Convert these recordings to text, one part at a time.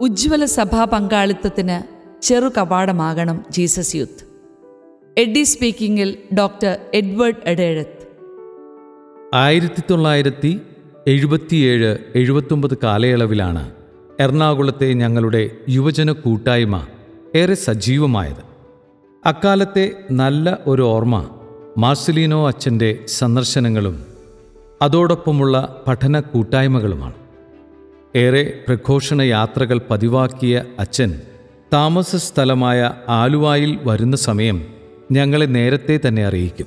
ഉജ്ജ്വല സഭാ പങ്കാളിത്തത്തിന് ചെറു കവാടമാകണം ജീസസ് യൂത്ത്. എഡി സ്പീക്കിംഗിൽ ഡോക്ടർ എഡ്വേർഡ് എഡേഴത്ത്. ആയിരത്തി തൊള്ളായിരത്തി എഴുപത്തിയേഴ് എഴുപത്തൊമ്പത് കാലയളവിലാണ് എറണാകുളത്തെ ഞങ്ങളുടെ യുവജന കൂട്ടായ്മ ഏറെ സജീവമായത്. അക്കാലത്തെ നല്ല ഒരു ഓർമ്മ മാർസലീനോ അച്ഛന്റെ സന്ദർശനങ്ങളും അതോടൊപ്പമുള്ള പഠന കൂട്ടായ്മകളുമാണ്. ഏറെ പ്രഘോഷണ യാത്രകൾ പതിവാക്കിയ അച്ഛൻ താമസ സ്ഥലമായ ആലുവായിൽ വരുന്ന സമയം ഞങ്ങളെ നേരത്തെ തന്നെ അറിയിക്കും.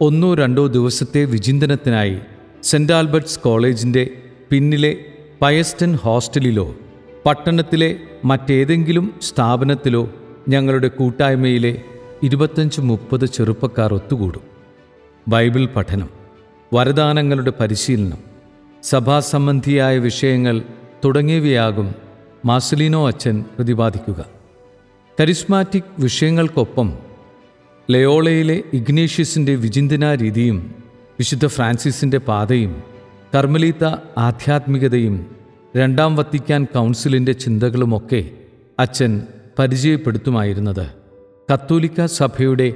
ഒന്നോ രണ്ടോ ദിവസത്തെ വിചിന്തനത്തിനായി സെന്റ് ആൽബർട്ട്സ് കോളേജിന്റെ പിന്നിലെ പയസ്റ്റൻ ഹോസ്റ്റലിലോ പട്ടണത്തിലെ മറ്റേതെങ്കിലും സ്ഥാപനത്തിലോ ഞങ്ങളുടെ കൂട്ടായ്മയിലെ ഇരുപത്തഞ്ച് മുപ്പത് ചെറുപ്പക്കാർ ഒത്തുകൂടും. ബൈബിൾ പഠനം വരദാനങ്ങളുടെ പരിശീലനം സഭാസംബന്ധിയായ വിഷയങ്ങൾ തുടങ്ങിയവയാകും മാസലിനോ അച്ഛൻ പ്രതിപാദിക്കുക. കരിസ്മാറ്റിക് വിഷയങ്ങൾക്കൊപ്പം ലയോളയിലെ ഇഗ്നേഷ്യസിന്റെ വിചിന്തന രീതിയും വിശുദ്ധ ഫ്രാൻസിസിന്റെ പാതയും കർമ്മലീത്ത ആധ്യാത്മികതയും രണ്ടാം വത്തിക്കാൻ കൗൺസിലിന്റെ ചിന്തകളുമൊക്കെ അച്ഛൻ പരിചയപ്പെടുത്തുമായിരുന്നത്. കത്തോലിക്ക സഭയുടെ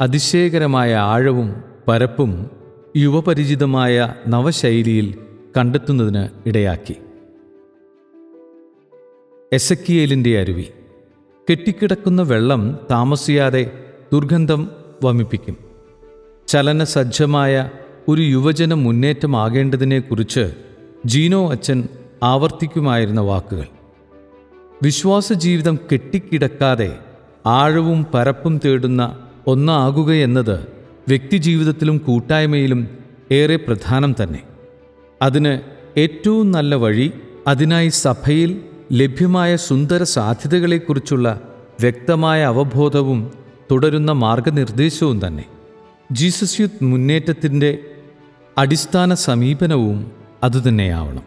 അതിശയകരമായ ആഴവും പരപ്പും യുവപരിചിതമായ നവശൈലിയിൽ കണ്ടെത്തുന്നതിന് ഇടയാക്കി. എസക്കിയേലിന്റെ അരുവി. കെട്ടിക്കിടക്കുന്ന വെള്ളം താമസിയാതെ ദുർഗന്ധം വമിപ്പിക്കും. ചലനസജ്ജമായ ഒരു യുവജന മുന്നേറ്റമാകേണ്ടതിനെക്കുറിച്ച് ജീനോ അച്ഛൻ ആവർത്തിക്കുമായിരുന്ന വാക്കുകൾ. വിശ്വാസ ജീവിതം കെട്ടിക്കിടക്കാതെ ആഴവും പരപ്പും തേടുന്ന ഒന്നാകുകയെന്നത് വ്യക്തിജീവിതത്തിലും കൂട്ടായ്മയിലും ഏറെ പ്രധാനം തന്നെ. അതിന് ഏറ്റവും നല്ല വഴി അതിനായി സഭയിൽ ലഭ്യമായ സുന്ദര സാധ്യതകളെക്കുറിച്ചുള്ള വ്യക്തമായ അവബോധവും തുടരുന്ന മാർഗനിർദ്ദേശവും തന്നെ. ജീസസ് യൂത്ത് മുന്നേറ്റത്തിന്റെ അടിസ്ഥാന സമീപനവും അതുതന്നെയാവണം.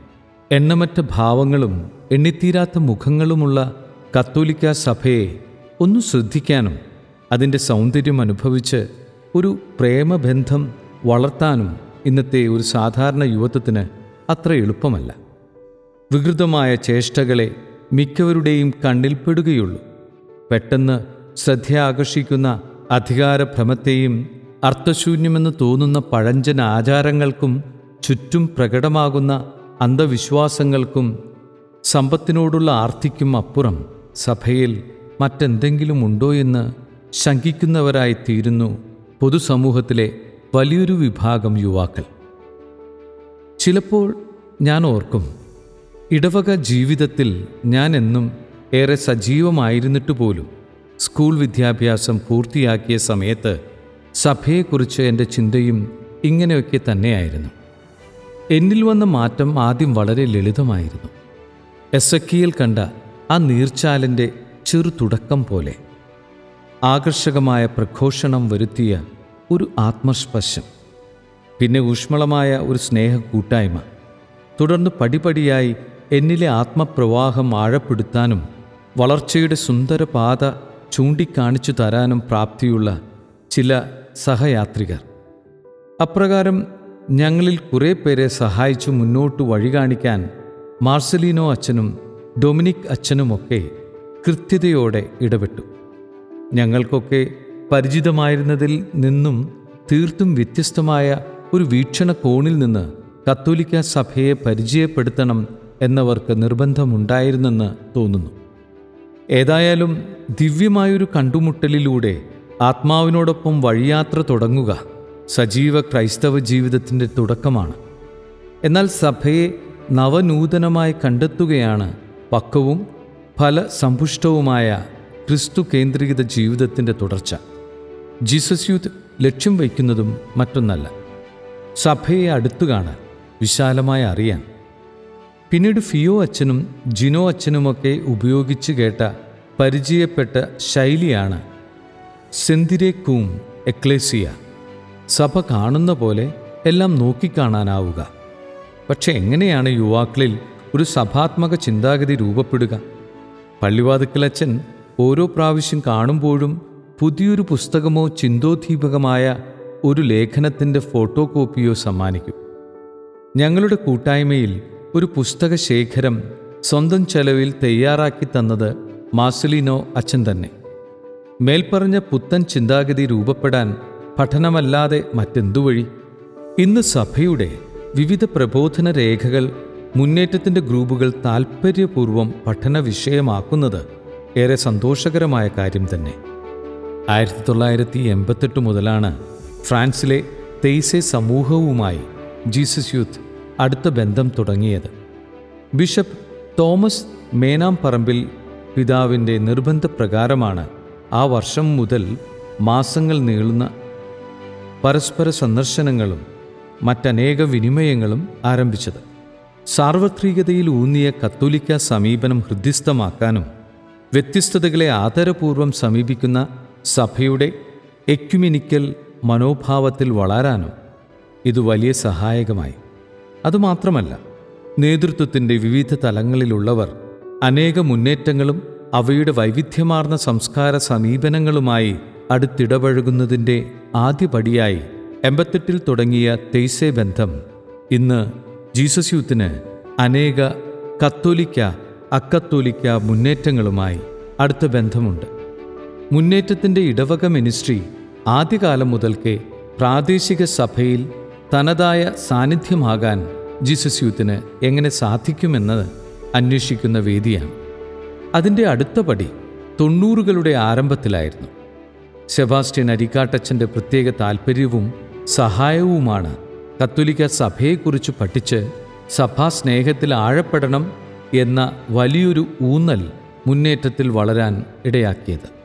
എണ്ണമറ്റ ഭാവങ്ങളും എണ്ണിത്തീരാത്ത മുഖങ്ങളുമുള്ള കത്തോലിക്ക സഭയെ ഒന്ന് ശ്രദ്ധിക്കാനും അതിന്റെ സൗന്ദര്യം അനുഭവിച്ച് ഒരു പ്രേമബന്ധം വളർത്താനും ഇന്നത്തെ ഒരു സാധാരണ യുവത്വത്തിന് അത്ര എളുപ്പമല്ല. വികൃതമായ ചേഷ്ടകളെ മിക്കവരുടെയും കണ്ണിൽപ്പെടുകയുള്ളൂ പെട്ടെന്ന് ശ്രദ്ധ ആകർഷിക്കുന്ന അധികാരഭ്രമത്തെയും അർത്ഥശൂന്യമെന്ന് തോന്നുന്ന പഴഞ്ചൻ ആചാരങ്ങൾക്കും ചുറ്റും പ്രകടമാകുന്ന അന്ധവിശ്വാസങ്ങൾക്കും സമ്പത്തിനോടുള്ള ആർത്തിക്കും അപ്പുറം സഭയിൽ മറ്റെന്തെങ്കിലും ഉണ്ടോ എന്ന് ശങ്കിക്കുന്നവരായി തീരുന്നു പൊതുസമൂഹത്തിലെ വലിയൊരു വിഭാഗം യുവാക്കൾ. ചിലപ്പോൾ ഞാൻ ഓർക്കും ഇടവക ജീവിതത്തിൽ ഞാൻ എന്നും ഏറെ സജീവമായിരുന്നിട്ട് പോലും സ്കൂൾ വിദ്യാഭ്യാസം പൂർത്തിയാക്കിയ സമയത്ത് സഭയെക്കുറിച്ച് എന്റെ ചിന്തയും ഇങ്ങനെയൊക്കെ തന്നെയായിരുന്നു. എന്നിൽ വന്ന മാറ്റം ആദ്യം വളരെ ലളിതമായിരുന്നു. എസ് എക്കിയിൽ കണ്ട ആ നീർച്ചാലിന്റെ ചെറു തുടക്കം പോലെ ആകർഷകമായ പ്രഘോഷണം വരുത്തിയ ഒരു ആത്മസ്പർശം പിന്നെ ഊഷ്മളമായ ഒരു സ്നേഹ കൂട്ടായ്മ. തുടർന്ന് പടിപടിയായി എന്നിലെ ആത്മപ്രവാഹം ആഴപ്പെടുത്താനും വളർച്ചയുടെ സുന്ദര പാത ചൂണ്ടിക്കാണിച്ചു തരാനും പ്രാപ്തിയുള്ള ചില സഹയാത്രികർ. അപ്രകാരം ഞങ്ങളിൽ കുറേ പേരെ സഹായിച്ചു മുന്നോട്ട് വഴി കാണിക്കാൻ മാർസലീനോ അച്ഛനും ഡൊമിനിക് അച്ഛനുമൊക്കെ കൃത്യതയോടെ ഇടപെട്ടു. ഞങ്ങൾക്കൊക്കെ പരിചിതമായിരുന്നതിൽ നിന്നും തീർത്തും വ്യത്യസ്തമായ ഒരു വീക്ഷണകോണിൽ നിന്ന് കത്തോലിക്ക സഭയെ പരിചയപ്പെടുത്തണം എന്നവർക്ക് നിർബന്ധമുണ്ടായിരുന്നെന്ന് തോന്നുന്നു. ഏതായാലും ദിവ്യമായൊരു കണ്ടുമുട്ടലിലൂടെ ആത്മാവിനോടൊപ്പം വഴിയാത്ര തുടങ്ങുക സജീവ ക്രൈസ്തവ ജീവിതത്തിന്റെ തുടക്കമാണ്. എന്നാൽ സഭയെ നവനൂതനമായി കണ്ടെത്തുകയാണ് പക്വവും ഫലസമ്പുഷ്ടവുമായ ക്രിസ്തു കേന്ദ്രീകൃത ജീവിതത്തിന്റെ തുടർച്ച. ജീസസ് യൂത്ത് ലക്ഷ്യം വയ്ക്കുന്നതും മറ്റൊന്നല്ല. സഭയെ അടുത്തു കാണാൻ വിശാലമായി അറിയാൻ. പിന്നീട് ഫിയോ അച്ഛനും ജിനോ അച്ഛനുമൊക്കെ ഉപയോഗിച്ച് കേട്ട പരിചയപ്പെട്ട ശൈലിയാണ് സെന്തിരെ കൂം എക്ലേസിയ. സഭ കാണുന്ന പോലെ എല്ലാം നോക്കിക്കാണാനാവുക. പക്ഷെ എങ്ങനെയാണ് യുവാക്കളിൽ ഒരു സഭാത്മക ചിന്താഗതി രൂപപ്പെടുക? പള്ളിവാതുക്കലച്ഛൻ ഓരോ പ്രാവശ്യം കാണുമ്പോഴും പുതിയൊരു പുസ്തകമോ ചിന്തോദ്ദീപകമായ ഒരു ലേഖനത്തിന്റെ ഫോട്ടോ കോപ്പിയോ സമ്മാനിക്കും. ഞങ്ങളുടെ കൂട്ടായ്മയിൽ ഒരു പുസ്തക ശേഖരം സ്വന്തം ചെലവിൽ തയ്യാറാക്കി തന്നത് മാസലിനോ അച്ഛൻ തന്നെ. മേൽപ്പറഞ്ഞ പുത്തൻ ചിന്താഗതി രൂപപ്പെടാൻ പഠനമല്ലാതെ മറ്റെന്തു വഴി ഇന്ന് സഭയുടെ വിവിധ പ്രബോധന രേഖകൾ മുന്നേറ്റത്തിന്റെ ഗ്രൂപ്പുകൾ താൽപ്പര്യപൂർവം പഠന വിഷയമാക്കുന്നത് ഏറെ സന്തോഷകരമായ കാര്യം തന്നെ. ആയിരത്തി തൊള്ളായിരത്തി എൺപത്തെട്ട് മുതലാണ് ഫ്രാൻസിലെ തെയ്സെ സമൂഹവുമായി ജീസസ് യൂത്ത് അടുത്ത ബന്ധം തുടങ്ങിയത്. ബിഷപ്പ് തോമസ് മേനാം മേനാംപറമ്പിൽ പിതാവിന്റെ നിർബന്ധപ്രകാരമാണ് ആ വർഷം മുതൽ മാസങ്ങൾ നീളുന്ന പരസ്പര സന്ദർശനങ്ങളും മറ്റനേക വിനിമയങ്ങളും ആരംഭിച്ചത്. സാർവത്രികതയിൽ ഊന്നിയ കത്തോലിക്ക സമീപനം ഹൃദ്യസ്ഥമാക്കാനും വ്യത്യസ്തതകളെ ആദരപൂർവം സമീപിക്കുന്ന സഭയുടെ എക്യുമിനിക്കൽ മനോഭാവത്തിൽ വളരാനും ഇത് വലിയ സഹായകമായി. അതുമാത്രമല്ല നേതൃത്വത്തിന്റെ വിവിധ തലങ്ങളിലുള്ളവർ അനേക മുന്നേറ്റങ്ങളും അവയുടെ വൈവിധ്യമാർന്ന സംസ്കാര സമീപനങ്ങളുമായി അടുത്തിടപഴകുന്നതിന്റെ ആദ്യപടിയായി എൺപത്തെട്ടിൽ തുടങ്ങിയ തെയ്സെ ബന്ധം ഇന്ന് ജീസസ് യൂത്തിന് അനേക കത്തോലിക്ക അക്കത്തോലിക്ക മുന്നേറ്റങ്ങളുമായി അടുത്ത ബന്ധമുണ്ട്. മുന്നേറ്റത്തിന്റെ ഇടവക മിനിസ്ട്രി ആദ്യകാലം മുതൽക്കേ പ്രാദേശിക സഭയിൽ തനതായ സാന്നിധ്യമാകാൻ ജീസസ് യൂത്തിന് എങ്ങനെ സാധിക്കുമെന്നത് അന്വേഷിക്കുന്ന വേദിയാണ്. അതിന്റെ അടുത്ത പടി തൊണ്ണൂറുകളുടെ ആരംഭത്തിലായിരുന്നു. സെബാസ്റ്റ്യൻ അരിക്കാട്ടച്ചന്റെ പ്രത്യേക താൽപ്പര്യവും സഹായവുമാണ് കത്തോലിക്ക സഭയെക്കുറിച്ച് പഠിച്ച് സഭാ സ്നേഹത്തിൽ ആഴപ്പെടണം എന്ന വലിയൊരു ഊന്നൽ മുന്നേറ്റത്തിൽ വളരാൻ ഇടയാക്കിയത്.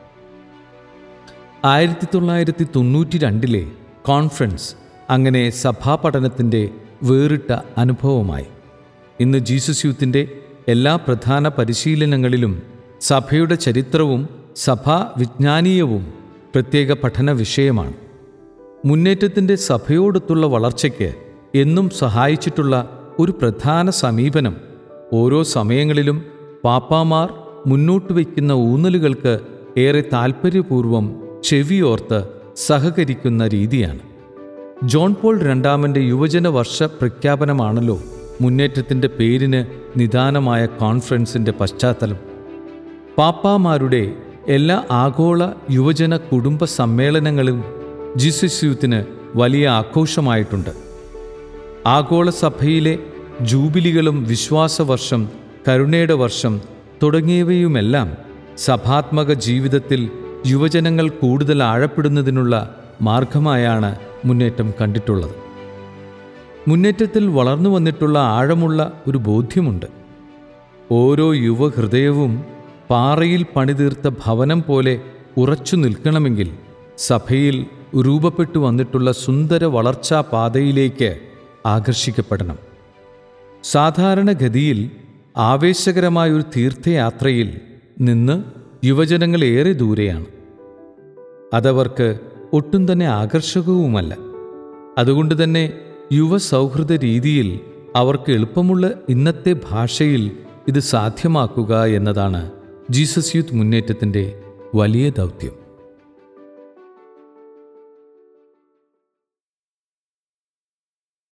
ആയിരത്തി തൊള്ളായിരത്തി തൊണ്ണൂറ്റി രണ്ടിലെ കോൺഫറൻസ് അങ്ങനെ സഭാ സഭാപഠനത്തിന്റെ വേറിട്ട അനുഭവമായി. ഇന്ന് ജീസസ് യൂത്തിന്റെ എല്ലാ പ്രധാന പരിശീലനങ്ങളിലും സഭയുടെ ചരിത്രവും സഭാ വിജ്ഞാനീയവും പ്രത്യേക പഠന വിഷയമാണ്. മുന്നേറ്റത്തിന്റെ സഭയോടൊത്തുള്ള വളർച്ചയ്ക്ക് എന്നും സഹായിച്ചിട്ടുള്ള ഒരു പ്രധാന സമീപനം ഓരോ സമയങ്ങളിലും പാപ്പാമാർ മുന്നോട്ട് വയ്ക്കുന്ന ഊന്നലുകൾക്ക് ഏറെ താൽപ്പര്യപൂർവം ചെവിയോർത്ത് സഹകരിക്കുന്ന രീതിയാണ്. ജോൺ പോൾ രണ്ടാമന്റെ യുവജന വർഷ പ്രഖ്യാപനമാണല്ലോ മുന്നേറ്റത്തിന്റെ പേരിന് നിദാനമായ കോൺഫറൻസിന്റെ പശ്ചാത്തലം. പാപ്പാമാരുടെ എല്ലാ ആഗോള യുവജന കുടുംബ സമ്മേളനങ്ങളും ജീസസ് യൂത്തിന് വലിയ ആഘോഷമായിട്ടുണ്ട്. ആഗോള സഭയിലെ ജൂബിലികളും വിശ്വാസവർഷം കരുണയുടെ വർഷം തുടങ്ങിയവയുമെല്ലാം സഭാത്മക ജീവിതത്തിൽ യുവജനങ്ങൾ കൂടുതൽ ആഴപ്പെടുന്നതിനുള്ള മാർഗമായാണ് മുന്നേറ്റം കണ്ടിട്ടുള്ളത്. മുന്നേറ്റത്തിൽ വളർന്നു വന്നിട്ടുള്ള ആഴമുള്ള ഒരു ബോധ്യമുണ്ട്. ഓരോ യുവഹൃദയവും പാറയിൽ പണിതീർത്ത ഭവനം പോലെ ഉറച്ചു നിൽക്കണമെങ്കിൽ സഭയിൽ രൂപപ്പെട്ടു വന്നിട്ടുള്ള സുന്ദര വളർച്ചാ പാതയിലേക്ക് ആകർഷിക്കപ്പെടണം. സാധാരണഗതിയിൽ ആവേശകരമായൊരു തീർത്ഥയാത്രയിൽ നിന്ന് യുവജനങ്ങൾ ഏറെ ദൂരെയാണ്. അതവർക്ക് ഒട്ടും തന്നെ ആകർഷകവുമല്ല. അതുകൊണ്ട് തന്നെ യുവ സൗഹൃദ രീതിയിൽ അവർക്ക് എളുപ്പമുള്ള ഇന്നത്തെ ഭാഷയിൽ ഇത് സാധ്യമാക്കുക എന്നതാണ് ജീസസ് യൂത്ത് മുന്നേറ്റത്തിന്റെ വലിയ ദൗത്യം.